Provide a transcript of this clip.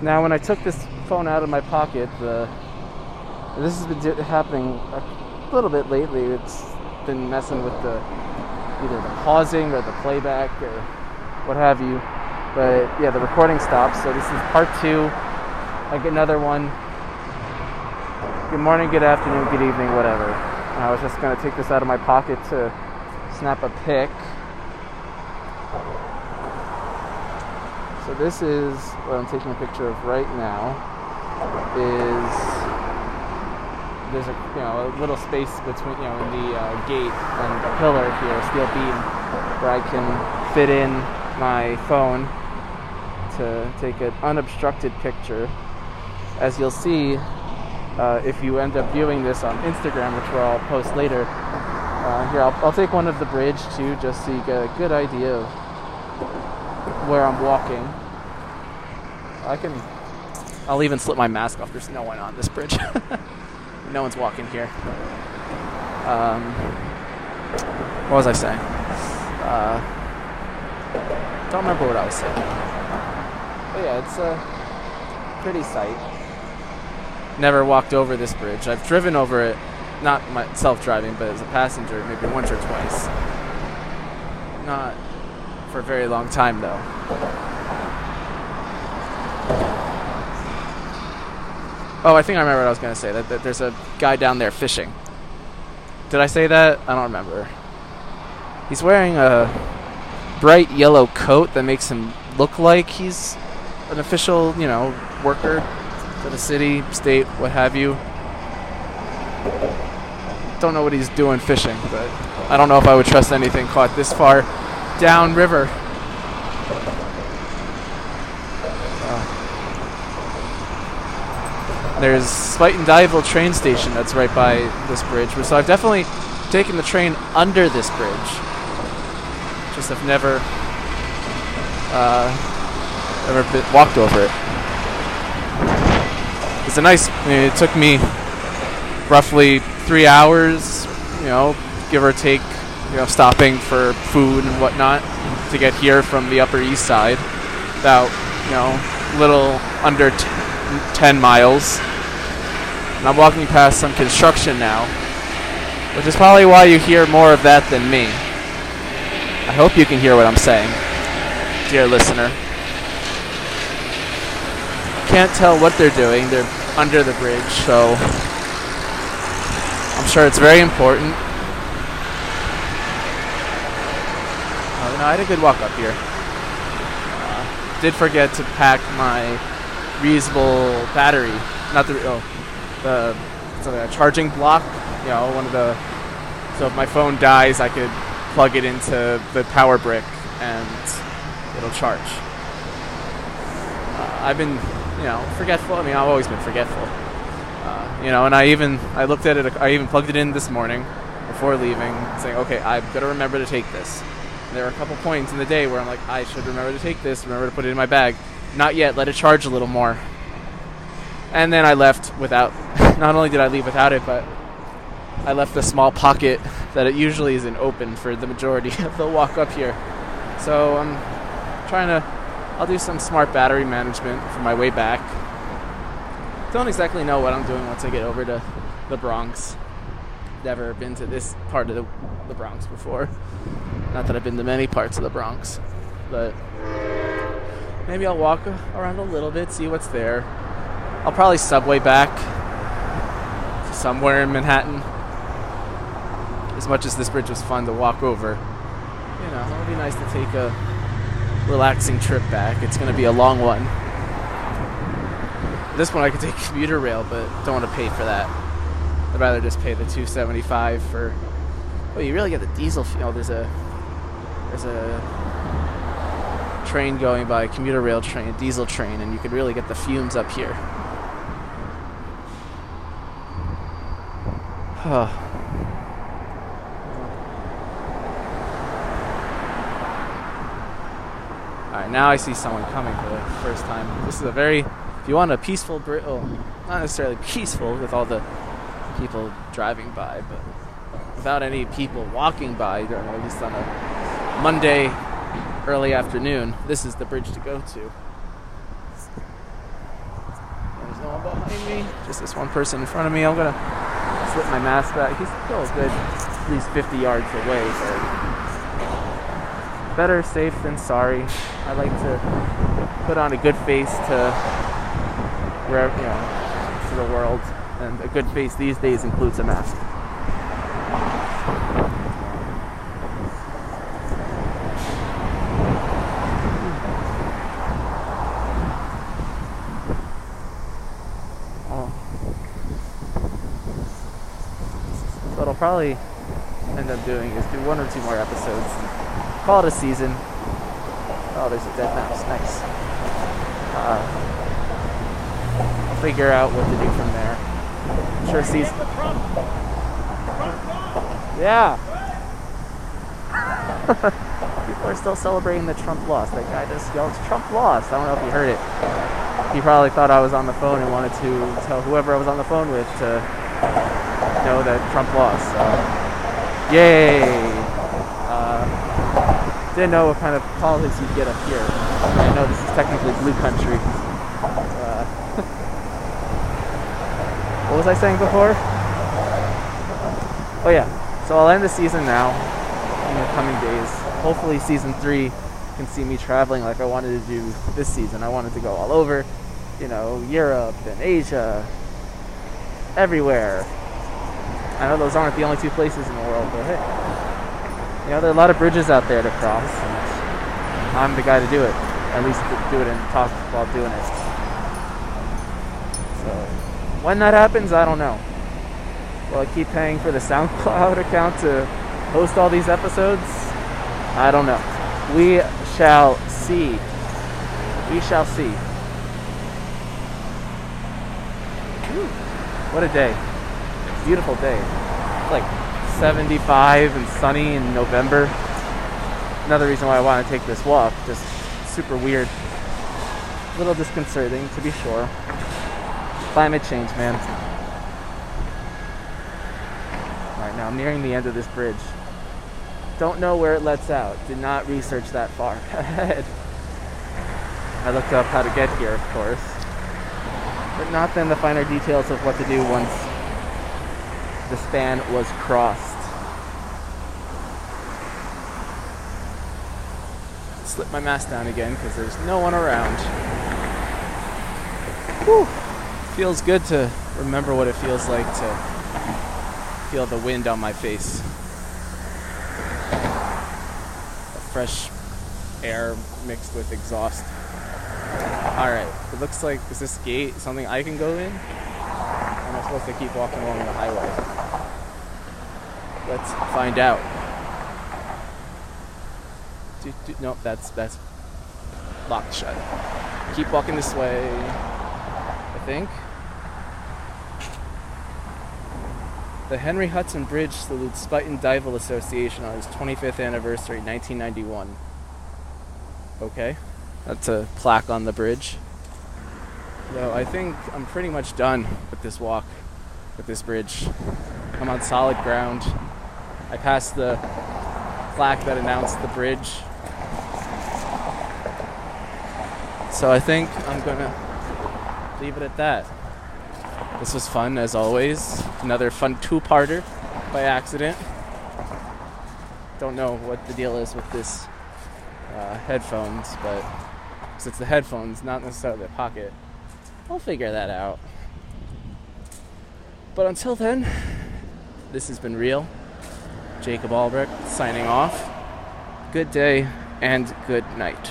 Now, when I took this phone out of my pocket, the this has been happening a little bit lately. It's been messing with the either the pausing or the playback or what have you. But yeah, the recording stops. So this is part two. I get another one. Good morning, good afternoon, good evening, whatever. And I was just gonna take this out of my pocket to snap a pic. So this is what I'm taking a picture of right now. Is there's a you know a little space between you know the uh, gate and the pillar here, a steel beam, where I can fit in my phone to take an unobstructed picture. As you'll see, uh, if you end up viewing this on Instagram, which I'll post later. Uh, here, I'll, I'll take one of the bridge too, just so you get a good idea of where I'm walking. I can. I'll even slip my mask off. There's no one on this bridge. no one's walking here. Um, what was I saying? Uh, don't remember what I was saying. But yeah, it's a pretty sight. Never walked over this bridge. I've driven over it, not myself driving, but as a passenger, maybe once or twice. Not for a very long time though. Oh, I think I remember what I was going to say. That, that there's a guy down there fishing. Did I say that? I don't remember. He's wearing a bright yellow coat that makes him look like he's an official, you know, worker for the city, state, what have you. Don't know what he's doing fishing, but I don't know if I would trust anything caught this far down river. Uh, there's Spuyten Duyvil train station that's right by this bridge, so I've definitely taken the train under this bridge. Just have never, uh, ever been, walked over it. It's a nice. I mean, it took me roughly three hours, you know, give or take, you know, stopping for food and whatnot to get here from the Upper East Side. About, you know, little under t- 10 miles. And I'm walking past some construction now, which is probably why you hear more of that than me. I hope you can hear what I'm saying, dear listener. Can't tell what they're doing. They're under the bridge, so I'm sure it's very important. No, I had a good walk up here. Uh, did forget to pack my reusable battery, not the oh, the the charging block. You know, one of the so if my phone dies, I could plug it into the power brick and it'll charge. Uh, I've been, you know, forgetful. I mean, I've always been forgetful. Uh, you know, and I even I looked at it. I even plugged it in this morning before leaving, saying, "Okay, I've got to remember to take this." There were a couple points in the day where I'm like, "I should remember to take this. Remember to put it in my bag." Not yet. Let it charge a little more. And then I left without. Not only did I leave without it, but I left the small pocket that it usually isn't open for the majority of the walk up here. So I'm trying to. I'll do some smart battery management for my way back. Don't exactly know what I'm doing once I get over to the Bronx. Never been to this part of the, the Bronx before. Not that I've been to many parts of the Bronx, but maybe I'll walk around a little bit, see what's there. I'll probably subway back to somewhere in Manhattan. As much as this bridge was fun to walk over, you know, it'll be nice to take a relaxing trip back. It's going to be a long one. This one I could take commuter rail, but don't want to pay for that. I'd rather just pay the 275 for. Well, you really get the diesel. F- oh, there's a there's a train going by, a commuter rail train, a diesel train, and you could really get the fumes up here. Oh. Alright, now I see someone coming for the first time. This is a very, if you want a peaceful, oh, not necessarily peaceful with all the people driving by, but without any people walking by, at least on a Monday early afternoon, this is the bridge to go to. There's no one behind me, just this one person in front of me. I'm gonna slip my mask back. He's still a good at least 50 yards away, but better safe than sorry. I like to put on a good face to wherever you know to the world, and a good face these days includes a mask. Probably end up doing is do one or two more episodes. Call it a season. Oh, there's a dead mouse. Nice. Uh, I'll figure out what to do from there. I'm sure season. Yeah. People are still celebrating the Trump loss. That guy just yelled, Trump lost. I don't know if you heard it. He probably thought I was on the phone and wanted to tell whoever I was on the phone with to know that Trump lost. So, yay! Uh, didn't know what kind of politics you'd get up here. I know this is technically blue country. Uh, what was I saying before? Oh yeah. So I'll end the season now in the coming days. Hopefully season three can see me traveling like I wanted to do this season. I wanted to go all over, you know, Europe and Asia, everywhere. I know those aren't the only two places in the world, but hey, you know, there are a lot of bridges out there to cross, and I'm the guy to do it. At least do it and talk while doing it. So when that happens, I don't know. Will I keep paying for the SoundCloud account to host all these episodes? I don't know. We shall see. We shall see. Whew. What a day. Beautiful day. It's like 75 and sunny in November. Another reason why I want to take this walk. Just super weird. A little disconcerting, to be sure. Climate change, man. Alright, now I'm nearing the end of this bridge. Don't know where it lets out. Did not research that far ahead. I looked up how to get here, of course. But not then the finer details of what to do once the span was crossed. Slip my mask down again because there's no one around. Whew. Feels good to remember what it feels like to feel the wind on my face. fresh air mixed with exhaust. Alright, it looks like, is this gate something I can go in? Am I supposed to keep walking along the highway? Let's find out. Do, do, nope, that's, that's locked shut. Keep walking this way, I think. The Henry Hudson Bridge salutes Spuyten Duyvil Association on its 25th anniversary, 1991. Okay, that's a plaque on the bridge. So I think I'm pretty much done with this walk, with this bridge. I'm on solid ground. I passed the plaque that announced the bridge. So I think I'm gonna leave it at that. This was fun as always. Another fun two-parter by accident. Don't know what the deal is with this uh, headphones, but since it's the headphones, not necessarily the pocket, I'll figure that out. But until then, this has been real. Jacob Albrecht signing off. Good day and good night.